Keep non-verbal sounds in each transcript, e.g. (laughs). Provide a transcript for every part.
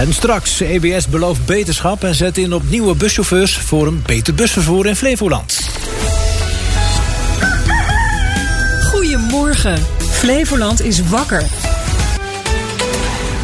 En straks, EBS belooft beterschap en zet in op nieuwe buschauffeurs... voor een beter busvervoer in Flevoland. Goedemorgen. Flevoland is wakker.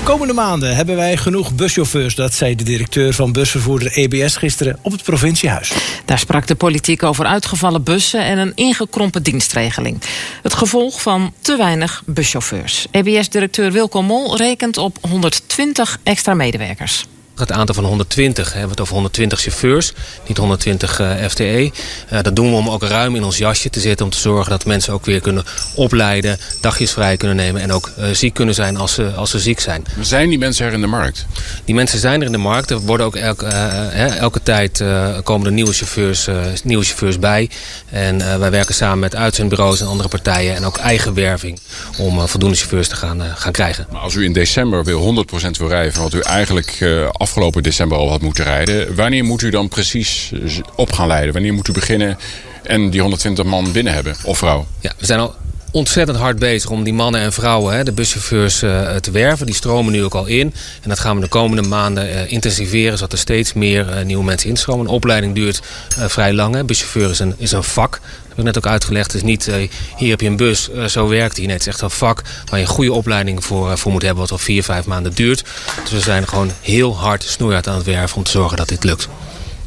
Komende maanden hebben wij genoeg buschauffeurs, dat zei de directeur van busvervoerder EBS gisteren op het provinciehuis. Daar sprak de politiek over uitgevallen bussen en een ingekrompen dienstregeling. Het gevolg van te weinig buschauffeurs. EBS-directeur Wilco Mol rekent op 120 extra medewerkers. Het aantal van 120, hebben we het over 120 chauffeurs, niet 120 uh, FTE. Uh, dat doen we om ook ruim in ons jasje te zitten... om te zorgen dat mensen ook weer kunnen opleiden, dagjes vrij kunnen nemen... en ook uh, ziek kunnen zijn als ze, als ze ziek zijn. Zijn die mensen er in de markt? Die mensen zijn er in de markt. Er worden ook elke, elke tijd komen er nieuwe chauffeurs, nieuwe chauffeurs bij. En wij werken samen met uitzendbureaus en andere partijen... en ook eigen werving om voldoende chauffeurs te gaan, gaan krijgen. Maar als u in december weer 100% wil rijden... van wat u eigenlijk afgelopen december al had moeten rijden. Wanneer moet u dan precies op gaan leiden? Wanneer moet u beginnen en die 120 man binnen hebben of vrouw? Ja, we zijn al ontzettend hard bezig om die mannen en vrouwen, de buschauffeurs, uh, te werven. Die stromen nu ook al in. En dat gaan we de komende maanden uh, intensiveren, zodat er steeds meer uh, nieuwe mensen instromen. Een opleiding duurt vrij lang. Hè. Buschauffeur is een, is een vak. Dat heb ik net ook uitgelegd. Het is niet, hier heb je een bus, zo werkt hij. Nee, het is echt een vak waar je een goede opleiding voor, voor moet hebben, wat al vier, vijf maanden duurt. Dus we zijn gewoon heel hard snoeihard aan het werven om te zorgen dat dit lukt.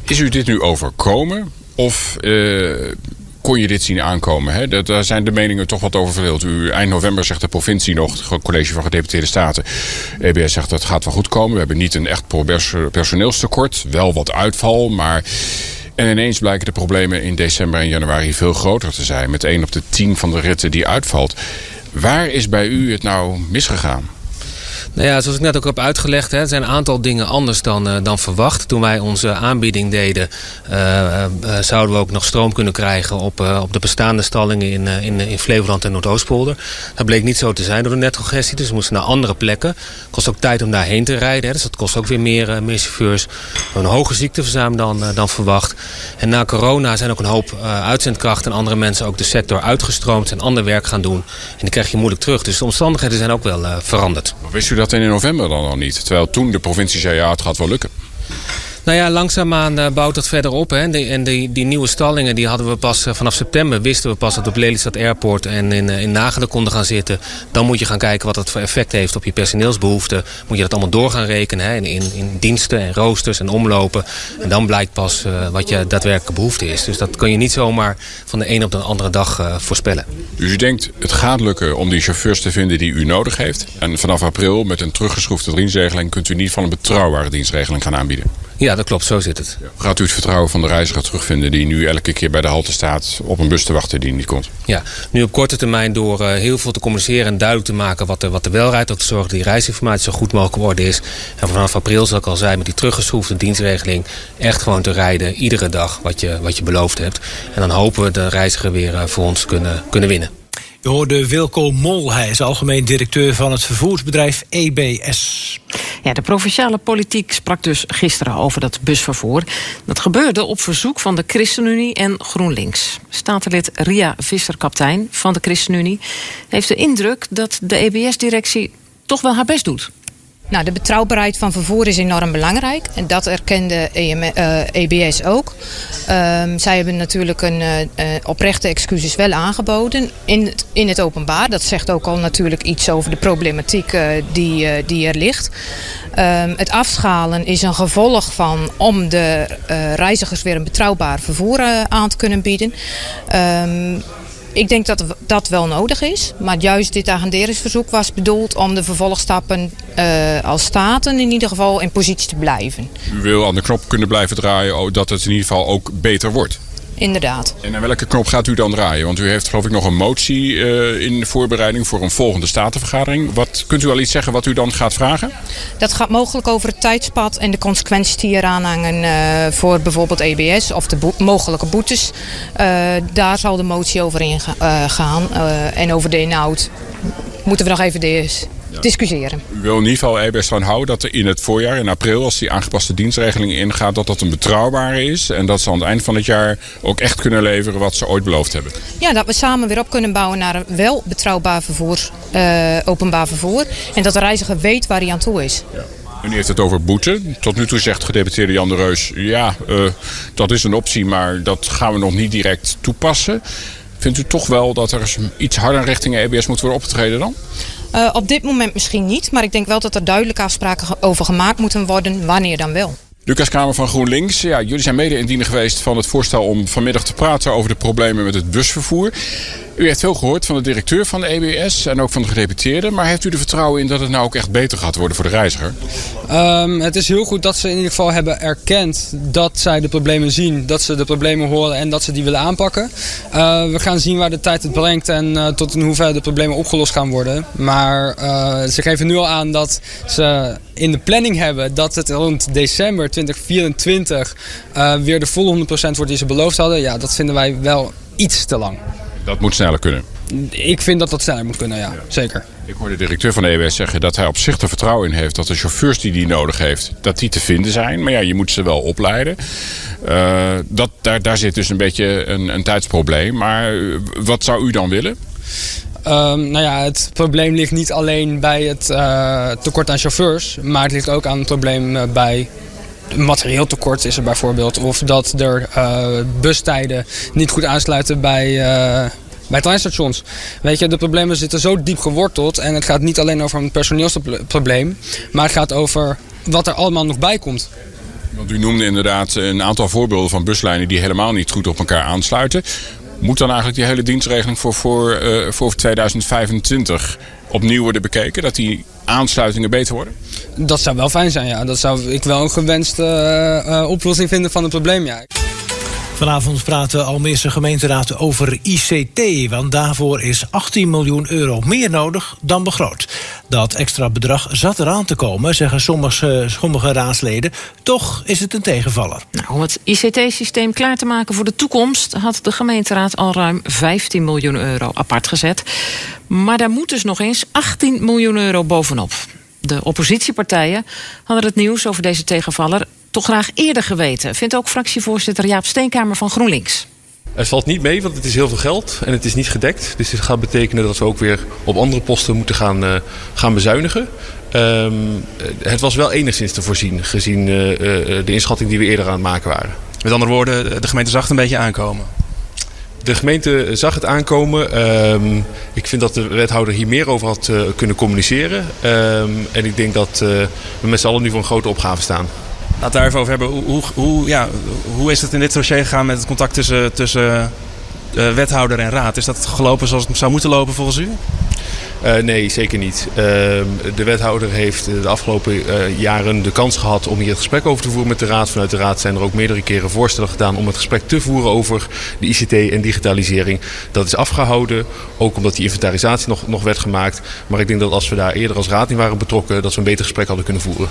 Is u dit nu overkomen? Of kon je dit zien aankomen? Hè? Daar zijn de meningen toch wat over verdeeld. U, eind november zegt de provincie nog, het college van gedeputeerde staten. EBS zegt dat gaat wel goed komen. We hebben niet een echt personeelstekort. Wel wat uitval, maar... En ineens blijken de problemen in december en januari veel groter te zijn. Met 1 op de 10 van de ritten die uitvalt. Waar is bij u het nou misgegaan? Nou ja, zoals ik net ook heb uitgelegd, hè, zijn een aantal dingen anders dan, uh, dan verwacht. Toen wij onze aanbieding deden, uh, uh, zouden we ook nog stroom kunnen krijgen op, op de bestaande stallingen in, in, in Flevoland en Noordoostpolder. Dat bleek niet zo te zijn door de netcongestie, dus we moesten naar andere plekken. Kost ook tijd om daarheen te rijden, hè, dus dat kost ook weer meer, meer chauffeurs. Een hoge ziekteverzuim dan, dan verwacht. En na corona zijn ook een hoop uitzendkrachten en andere mensen ook de sector uitgestroomd en ander werk gaan doen. En die krijg je moeilijk terug. Dus de omstandigheden zijn ook wel veranderd. Wist u dat in november dan al niet? Terwijl toen de provincie zei ja, het gaat wel lukken. Nou ja, langzaamaan uh, bouwt dat verder op. Hè. en die, nieuwe stallingen die hadden we pas uh, vanaf september. Wisten we pas dat op Lelystad Airport en in, uh, in Nagelen konden gaan zitten. Dan moet je gaan kijken wat dat voor effect heeft op je personeelsbehoeften. Moet je dat allemaal door gaan rekenen. Hè, in, in, diensten en roosters en omlopen. En dan blijkt pas wat je daadwerkelijke behoefte is. Dus dat kan je niet zomaar van de een op de andere dag voorspellen. Dus u denkt het gaat lukken om die chauffeurs te vinden die u nodig heeft. En vanaf april met een teruggeschroefde dienstregeling kunt u niet van een betrouwbare dienstregeling gaan aanbieden. Ja, dat klopt. Zo zit het. Gaat u het vertrouwen van de reiziger terugvinden... die nu elke keer bij de halte staat op een bus te wachten die niet komt? Ja, nu op korte termijn door uh, heel veel te communiceren... en duidelijk te maken wat er, wat er wel rijdt. Ook te zorgen dat die reisinformatie zo goed mogelijk geworden is. En vanaf april, zoals ik al zei, met die teruggeschroefde dienstregeling... echt gewoon te rijden, iedere dag, wat je, wat je beloofd hebt. En dan hopen we de reiziger weer uh, voor ons kunnen, kunnen winnen. Je hoorde Wilco Mol, hij is algemeen directeur van het vervoersbedrijf EBS. Ja, de provinciale politiek sprak dus gisteren over dat busvervoer. Dat gebeurde op verzoek van de ChristenUnie en GroenLinks. Statenlid Ria Visser-Kaptein van de ChristenUnie heeft de indruk dat de EBS-directie toch wel haar best doet. Nou, de betrouwbaarheid van vervoer is enorm belangrijk. En dat erkende EM, uh, EBS ook. Um, zij hebben natuurlijk een uh, oprechte excuses wel aangeboden in het, in het openbaar. Dat zegt ook al natuurlijk iets over de problematiek die, die er ligt. Um, het afschalen is een gevolg van om de reizigers weer een betrouwbaar vervoer aan te kunnen bieden. Um, ik denk dat dat wel nodig is. Maar juist dit agenderingsverzoek was bedoeld om de vervolgstappen uh, als staten in ieder geval in positie te blijven. U wil aan de knop kunnen blijven draaien dat het in ieder geval ook beter wordt? Inderdaad. En aan welke knop gaat u dan draaien? Want u heeft geloof ik nog een motie uh, in voorbereiding voor een volgende statenvergadering. Wat, kunt u al iets zeggen wat u dan gaat vragen? Dat gaat mogelijk over het tijdspad en de consequenties die eraan hangen uh, voor bijvoorbeeld EBS of de bo mogelijke boetes. Uh, daar zal de motie over ingaan. en over de inhoud moeten we nog even de. Discussiëren. U wil in ieder geval er best van houden dat er in het voorjaar, in april, als die aangepaste dienstregeling ingaat, dat dat een betrouwbare is. En dat ze aan het eind van het jaar ook echt kunnen leveren wat ze ooit beloofd hebben. Ja, dat we samen weer op kunnen bouwen naar een wel betrouwbaar vervoer, uh, openbaar vervoer. En dat de reiziger weet waar hij aan toe is. Ja. En u heeft het over boete. Tot nu toe zegt gedeputeerde Jan de Reus... ja, uh, dat is een optie, maar dat gaan we nog niet direct toepassen. Vindt u toch wel dat er iets harder richting EBS moet worden opgetreden dan? Uh, op dit moment misschien niet, maar ik denk wel dat er duidelijke afspraken over gemaakt moeten worden. Wanneer dan wel? Lucas Kamer van GroenLinks. Ja, jullie zijn mede indiener geweest van het voorstel om vanmiddag te praten over de problemen met het busvervoer. U heeft veel gehoord van de directeur van de EBS en ook van de gedeputeerde. Maar heeft u er vertrouwen in dat het nou ook echt beter gaat worden voor de reiziger? Um, het is heel goed dat ze in ieder geval hebben erkend dat zij de problemen zien. Dat ze de problemen horen en dat ze die willen aanpakken. Uh, we gaan zien waar de tijd het brengt en uh, tot in hoeverre de problemen opgelost gaan worden. Maar uh, ze geven nu al aan dat ze in de planning hebben dat het rond december 2024 weer de volle 100% wordt die ze beloofd hadden. Ja, dat vinden wij wel iets te lang. Dat moet sneller kunnen. Ik vind dat dat sneller moet kunnen, ja. Zeker. Ik hoorde de directeur van de EWS zeggen dat hij op zich er vertrouwen in heeft... dat de chauffeurs die hij nodig heeft, dat die te vinden zijn. Maar ja, je moet ze wel opleiden. Uh, dat, daar, daar zit dus een beetje een, een tijdsprobleem. Maar wat zou u dan willen? Um, nou ja, het probleem ligt niet alleen bij het uh, tekort aan chauffeurs... maar het ligt ook aan het probleem uh, bij materieel tekort is er bijvoorbeeld. Of dat er uh, bustijden niet goed aansluiten bij, uh, bij treinstations. Weet je, de problemen zitten zo diep geworteld. En het gaat niet alleen over een personeelsprobleem. Maar het gaat over wat er allemaal nog bij komt. Want u noemde inderdaad een aantal voorbeelden van buslijnen die helemaal niet goed op elkaar aansluiten. Moet dan eigenlijk die hele dienstregeling voor, voor, uh, voor 2025 opnieuw worden bekeken? Dat die aansluitingen beter worden? Dat zou wel fijn zijn, ja. Dat zou ik wel een gewenste uh, oplossing vinden van het probleem, ja. Vanavond praat de Almeerse gemeenteraad over ICT. Want daarvoor is 18 miljoen euro meer nodig dan begroot. Dat extra bedrag zat eraan te komen, zeggen sommige, sommige raadsleden. Toch is het een tegenvaller. Nou, om het ICT-systeem klaar te maken voor de toekomst... had de gemeenteraad al ruim 15 miljoen euro apart gezet. Maar daar moet dus nog eens 18 miljoen euro bovenop. De oppositiepartijen hadden het nieuws over deze tegenvaller toch graag eerder geweten. Vindt ook fractievoorzitter Jaap Steenkamer van GroenLinks. Het valt niet mee, want het is heel veel geld en het is niet gedekt. Dus dit gaat betekenen dat we ook weer op andere posten moeten gaan, uh, gaan bezuinigen. Um, het was wel enigszins te voorzien, gezien uh, uh, de inschatting die we eerder aan het maken waren. Met andere woorden, de gemeente zag het een beetje aankomen. De gemeente zag het aankomen. Um, ik vind dat de wethouder hier meer over had kunnen communiceren. Um, en ik denk dat we met z'n allen nu voor een grote opgave staan. Laten we daar even over hebben. Hoe, hoe, ja, hoe is het in dit dossier gegaan met het contact tussen, tussen uh, wethouder en raad? Is dat gelopen zoals het zou moeten lopen volgens u? Uh, nee, zeker niet. Uh, de wethouder heeft de afgelopen jaren de kans gehad om hier het gesprek over te voeren met de raad. Vanuit de raad zijn er ook meerdere keren voorstellen gedaan om het gesprek te voeren over de ICT en digitalisering. Dat is afgehouden, ook omdat die inventarisatie nog, nog werd gemaakt. Maar ik denk dat als we daar eerder als raad in waren betrokken, dat we een beter gesprek hadden kunnen voeren.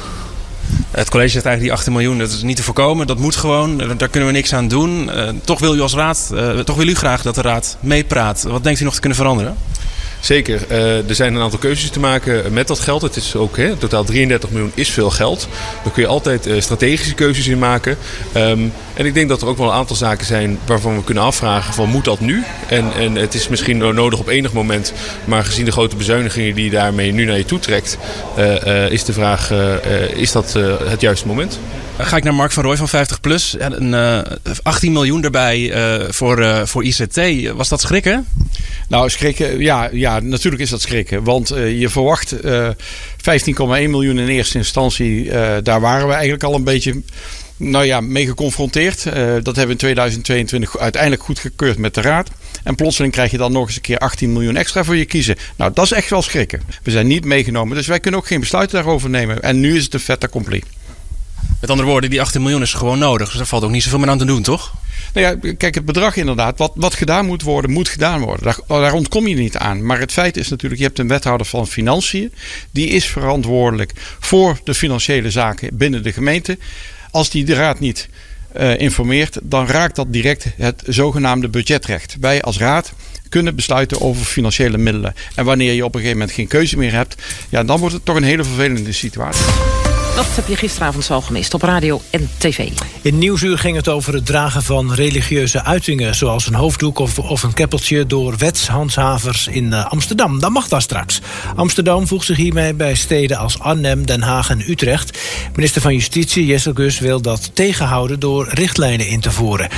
Het college zegt eigenlijk die 18 miljoen, dat is niet te voorkomen. Dat moet gewoon, daar kunnen we niks aan doen. Uh, toch wil u als raad, uh, toch wil u graag dat de raad meepraat. Wat denkt u nog te kunnen veranderen? Zeker. Uh, er zijn een aantal keuzes te maken met dat geld. Het is ook, hè, totaal 33 miljoen is veel geld. Daar kun je altijd uh, strategische keuzes in maken. Um, en ik denk dat er ook wel een aantal zaken zijn waarvan we kunnen afvragen van moet dat nu? En, en het is misschien nodig op enig moment. Maar gezien de grote bezuinigingen die je daarmee nu naar je toe trekt, uh, is de vraag, is dat het juiste moment? Ga ik naar Mark van Rooij van 50 Plus. Een, uh, 18 miljoen erbij uh, voor, voor ICT. Was dat schrikken? Nou, schrikken, ja, ja natuurlijk is dat schrikken. Want je verwacht 15,1 miljoen in eerste instantie. daar waren we eigenlijk al een beetje nou ja, mee geconfronteerd. dat hebben we in 2022 uiteindelijk goedgekeurd met de Raad. En plotseling krijg je dan nog eens een keer 18 miljoen extra voor je kiezen. Nou, dat is echt wel schrikken. We zijn niet meegenomen, dus wij kunnen ook geen besluiten daarover nemen. En nu is het een fait accompli. Met andere woorden, die 18 miljoen is gewoon nodig. Dus daar valt ook niet zoveel meer aan te doen, toch? Nou ja, kijk, het bedrag inderdaad. Wat, wat gedaan moet worden, moet gedaan worden. Daar, daar ontkom je niet aan. Maar het feit is natuurlijk, je hebt een wethouder van Financiën. Die is verantwoordelijk voor de financiële zaken binnen de gemeente. Als die de raad niet uh, informeert, dan raakt dat direct het zogenaamde budgetrecht. Wij als raad kunnen besluiten over financiële middelen. En wanneer je op een gegeven moment geen keuze meer hebt, ja, dan wordt het toch een hele vervelende situatie. Dat heb je gisteravond zo gemist op radio en tv. In Nieuwsuur ging het over het dragen van religieuze uitingen... zoals een hoofddoek of, of een keppeltje door wetshandhavers in uh, Amsterdam. Dat mag dat straks. Amsterdam voegt zich hiermee bij steden als Arnhem, Den Haag en Utrecht. Minister van Justitie Jessel Gus wil dat tegenhouden... door richtlijnen in te voeren.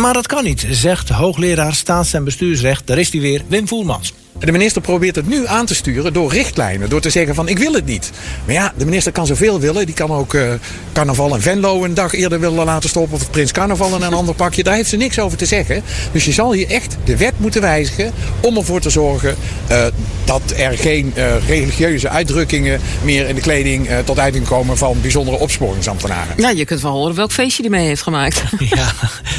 Maar dat kan niet, zegt hoogleraar staats- en bestuursrecht. Daar is hij weer, Wim Voelmans. De minister probeert het nu aan te sturen door richtlijnen. Door te zeggen van ik wil het niet. Maar ja, de minister kan zoveel willen. Die kan ook uh, carnaval en Venlo een dag eerder willen laten stoppen. Of Prins Carnaval in een (laughs) ander pakje. Daar heeft ze niks over te zeggen. Dus je zal hier echt de wet moeten wijzigen. Om ervoor te zorgen uh, dat er geen uh, religieuze uitdrukkingen meer in de kleding tot uiting komen van bijzondere opsporingsambtenaren. Ja, je kunt wel horen welk feestje die mee heeft gemaakt. (laughs) Ja,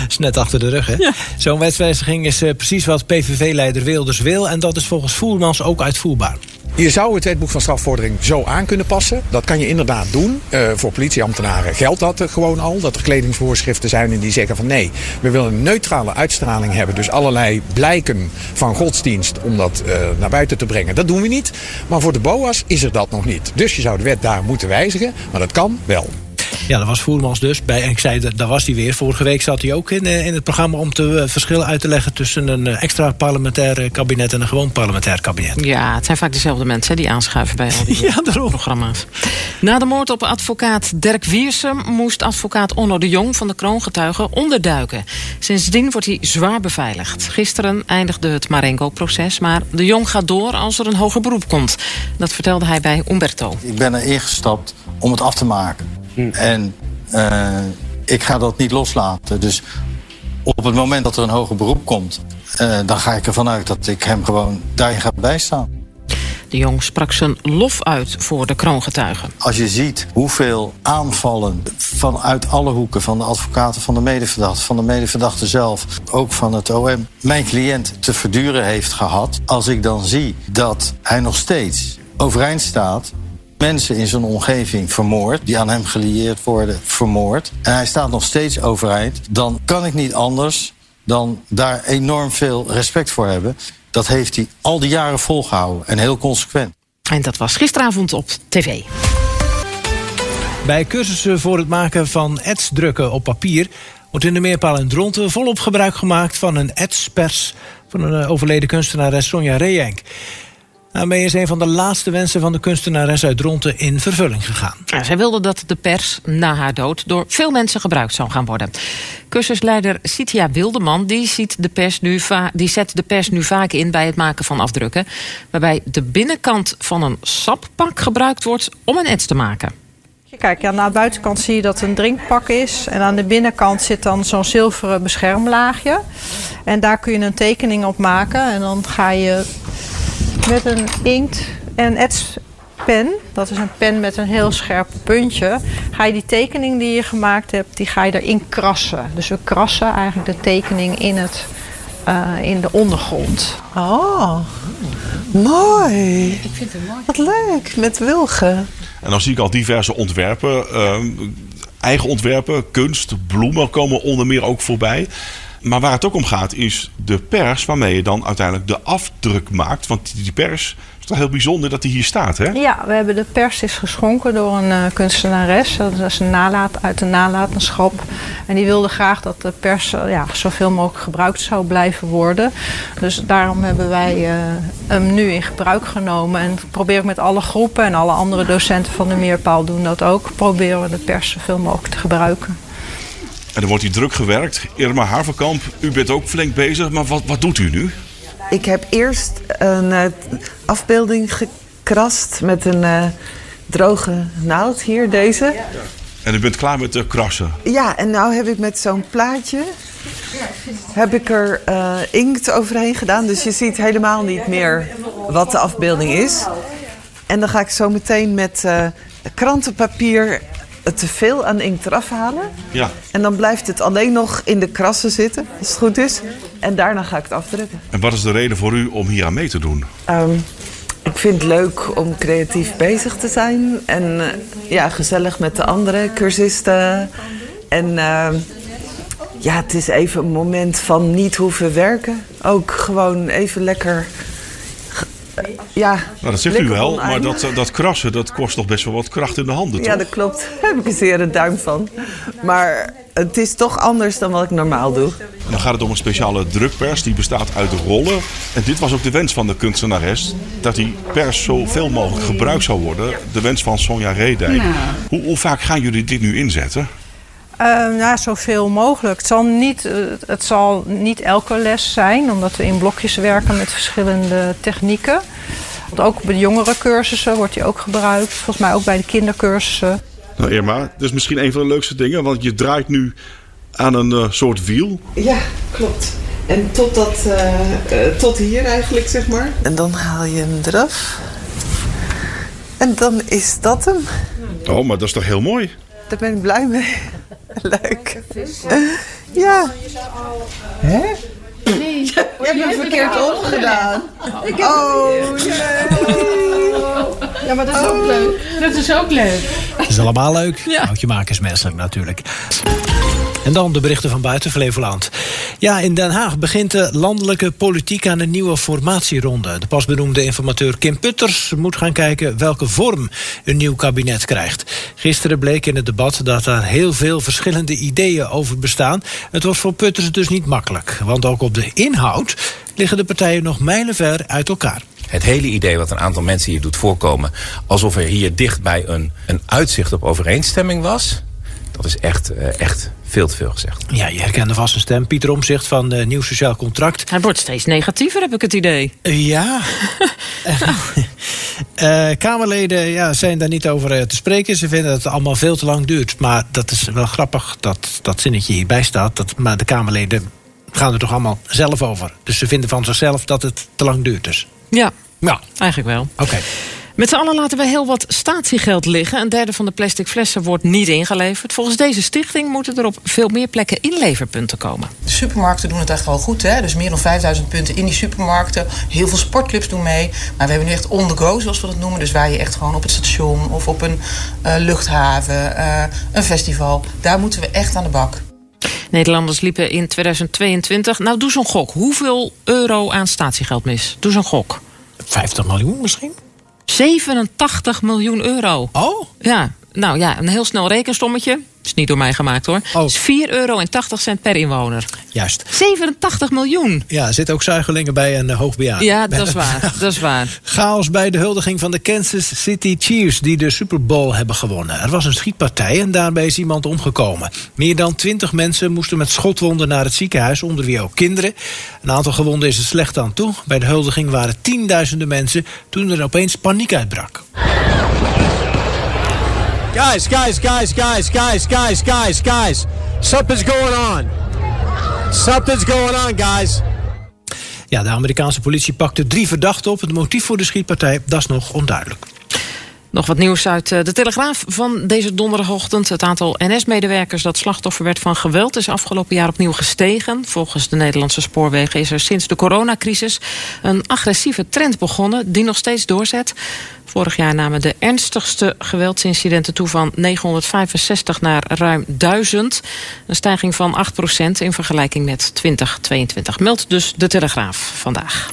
is net achter de rug hè. Ja. Zo'n wetswijziging is precies wat PVV-leider Wilders wil. En dat is volgens Voermans ook uitvoerbaar. Je zou het wetboek van strafvordering zo aan kunnen passen. Dat kan je inderdaad doen. Uh, voor politieambtenaren geldt dat er gewoon al. Dat er kledingsvoorschriften zijn en die zeggen van nee, we willen een neutrale uitstraling hebben. Dus allerlei blijken van godsdienst om dat uh, naar buiten te brengen. Dat doen we niet. Maar voor de BOA's is er dat nog niet. Dus je zou de wet daar moeten wijzigen. Maar dat kan wel. Ja, dat was Voermans dus. Bij, en ik zei, daar was hij weer. Vorige week zat hij ook in, in het programma om te uh, verschillen uit te leggen tussen een uh, extra parlementair kabinet en een gewoon parlementair kabinet. Ja, het zijn vaak dezelfde mensen die aanschuiven bij al die (laughs) ja, programma's. Na de moord op advocaat Dirk Wiersum moest advocaat Onno de Jong van de kroongetuigen onderduiken. Sindsdien wordt hij zwaar beveiligd. Gisteren eindigde het Marengo-proces, maar de Jong gaat door als er een hoger beroep komt. Dat vertelde hij bij Umberto. Ik ben er ingestapt om het af te maken. En uh, ik ga dat niet loslaten. Dus op het moment dat er een hoger beroep komt, uh, dan ga ik ervan uit dat ik hem gewoon daarin ga bijstaan. De jong sprak zijn lof uit voor de kroongetuigen. Als je ziet hoeveel aanvallen vanuit alle hoeken... van de advocaten van de medeverdachte, van de medeverdachte zelf... ook van het OM, mijn cliënt te verduren heeft gehad... als ik dan zie dat hij nog steeds overeind staat mensen in zijn omgeving vermoord, die aan hem gelieerd worden, vermoord. En hij staat nog steeds overeind. Dan kan ik niet anders dan daar enorm veel respect voor hebben. Dat heeft hij al die jaren volgehouden en heel consequent. En dat was gisteravond op tv. Bij cursussen voor het maken van ads-drukken op papier... wordt in de Meerpaal en Dronten volop gebruik gemaakt van een adspers... van een overleden kunstenares Sonja Rejenk. Daarmee is een van de laatste wensen van de kunstenares uit Dronten in vervulling gegaan. Ja, zij wilde dat de pers na haar dood door veel mensen gebruikt zou gaan worden. Cursusleider Sitia Wildeman die ziet de pers nu die zet de pers nu vaak in bij het maken van afdrukken. Waarbij de binnenkant van een sappak gebruikt wordt om een ets te maken. Kijk, ja, aan de buitenkant zie je dat het een drinkpak is. En aan de binnenkant zit dan zo'n zilveren beschermlaagje. En daar kun je een tekening op maken. En dan ga je met een inkt- en etspen. Dat is een pen met een heel scherp puntje. Ga je die tekening die je gemaakt hebt, die ga je erin krassen. Dus we krassen eigenlijk de tekening in, het, uh, in de ondergrond. Oh, mooi. Ik vind het mooi. Wat leuk, met wilgen. En dan zie ik al diverse ontwerpen. Uh, eigen ontwerpen, kunst, bloemen komen onder meer ook voorbij. Maar waar het ook om gaat is de pers waarmee je dan uiteindelijk de afdruk maakt. Want die pers is toch heel bijzonder dat die hier staat, hè? Ja, we hebben de pers is geschonken door een uh, kunstenares. Dat is een nalaat uit een nalatenschap. En die wilde graag dat de pers uh, ja, zoveel mogelijk gebruikt zou blijven worden. Dus daarom hebben wij uh, hem nu in gebruik genomen. En probeer ik met alle groepen en alle andere docenten van de Meerpaal doen dat ook. Proberen we de pers zoveel mogelijk te gebruiken. En er wordt hier druk gewerkt. Irma Haverkamp, u bent ook flink bezig, maar wat, wat doet u nu? Ik heb eerst een uh, afbeelding gekrast met een uh, droge naald hier, deze. En u bent klaar met de krassen? Ja, en nu heb ik met zo'n plaatje... heb ik er uh, inkt overheen gedaan. Dus je ziet helemaal niet meer wat de afbeelding is. En dan ga ik zo meteen met krantenpapier te veel aan inkt eraf halen. Ja. En dan blijft het alleen nog in de krassen zitten, als het goed is. En daarna ga ik het afdrukken. En wat is de reden voor u om hier aan mee te doen? Um, ik vind het leuk om creatief bezig te zijn. En uh, ja, gezellig met de andere cursisten. En uh, ja, het is even een moment van niet hoeven werken. Ook gewoon even lekker Ja, Nou, dat zegt u wel, maar dat, dat krassen dat kost toch best wel wat kracht in de handen, Ja, toch? dat klopt. (laughs) Daar heb ik een zere duim van. Maar het is toch anders dan wat ik normaal doe. En dan gaat het om een speciale drukpers die bestaat uit rollen. En dit was ook de wens van de kunstenares. Dat die pers zoveel mogelijk gebruikt zou worden. De wens van Sonja Redijk. Nou. Hoe, hoe vaak gaan jullie dit nu inzetten? Ehm ja, zoveel mogelijk. Het zal, niet, eh, het zal niet elke les zijn, omdat we in blokjes werken met verschillende technieken. Want ook bij de jongere cursussen wordt die ook gebruikt. Volgens mij ook bij de kindercursussen. Nou Irma, dat is misschien een van de leukste dingen. Want je draait nu aan een eh, soort wiel. Ja, klopt. En tot, dat, eh, eh, tot hier eigenlijk, zeg maar. En dan haal je hem eraf. En dan is dat hem. Oh, maar dat is toch heel mooi? Daar ben ik blij mee. Leuk. (laughs) Ja. Hè? Nee. (laughs) Je hebt hem verkeerd omgedaan. Oh, nee. Ja, maar dat is ook leuk. Dat is ook leuk. Dat is allemaal leuk. Ja. Foutjemakersmenselijk natuurlijk. En dan de berichten van buiten Flevoland. Ja, in Den Haag begint de landelijke politiek aan een nieuwe formatieronde. De pas benoemde informateur Kim Putters moet gaan kijken welke vorm een nieuw kabinet krijgt. Gisteren bleek in het debat dat er heel veel verschillende ideeën over bestaan. Het wordt voor Putters dus niet makkelijk. Want ook op de inhoud liggen de partijen nog mijlenver uit elkaar. Het hele idee wat een aantal mensen hier doet voorkomen... alsof er hier dichtbij een, een uitzicht op overeenstemming was... dat is echt, eh, echt veel te veel gezegd. Ja, je herkende vast een stem. Pieter Omzicht van uh, Nieuw Sociaal Contract. Hij wordt steeds negatiever, heb ik het idee. Ja. uh, (laughs) Kamerleden ja, zijn daar niet over te spreken. Ze vinden dat het allemaal veel te lang duurt. Maar dat is wel grappig dat dat zinnetje hierbij staat. Dat, maar de Kamerleden gaan er toch allemaal zelf over. Dus ze vinden van zichzelf dat het te lang duurt dus. Ja, ja. eigenlijk wel. Oké. Okay. Met z'n allen laten we heel wat statiegeld liggen. Een derde van de plastic flessen wordt niet ingeleverd. Volgens deze stichting moeten er op veel meer plekken inleverpunten komen. De supermarkten doen het echt wel goed. Hè? Dus meer dan 5000 punten in die supermarkten. Heel veel sportclubs doen mee. Maar we hebben nu echt on the go, zoals we dat noemen. Dus waar je echt gewoon op het station of op een uh, luchthaven, uh, een festival. Daar moeten we echt aan de bak. Nederlanders liepen in 2022. Nou, doe zo'n gok. Hoeveel euro aan statiegeld mis? Doe zo'n gok. 50 miljoen misschien? 87 miljoen euro. Oh? Ja, nou ja, een heel snel rekenstommetje. Is niet door mij gemaakt hoor. Oh. Is 4 euro en 80 cent per inwoner. Juist. 87 miljoen. Ja, er zitten ook zuigelingen bij een uh, hoogbejaarde. Ja, dat is waar. (laughs) dat is waar. Chaos bij de huldiging van de Kansas City Chiefs... die de Super Bowl hebben gewonnen. Er was een schietpartij en daarbij is iemand omgekomen. Meer dan 20 mensen moesten met schotwonden naar het ziekenhuis... onder wie ook kinderen. Een aantal gewonden is er slecht aan toe. Bij de huldiging waren tienduizenden mensen... toen er opeens paniek uitbrak. Guys, guys, guys, guys, guys, guys, guys, guys. Something's going on. Something's going on, guys. Ja, de Amerikaanse politie pakte drie verdachten op. Het motief voor de schietpartij, dat is nog onduidelijk. Nog wat nieuws uit de Telegraaf van deze donderdagochtend. Het aantal NS-medewerkers dat slachtoffer werd van geweld... is afgelopen jaar opnieuw gestegen. Volgens de Nederlandse spoorwegen is er sinds de coronacrisis... een agressieve trend begonnen die nog steeds doorzet. Vorig jaar namen de ernstigste geweldsincidenten toe van 965 naar ruim 1000. Een stijging van 8% in vergelijking met 2022. Meldt dus de Telegraaf vandaag.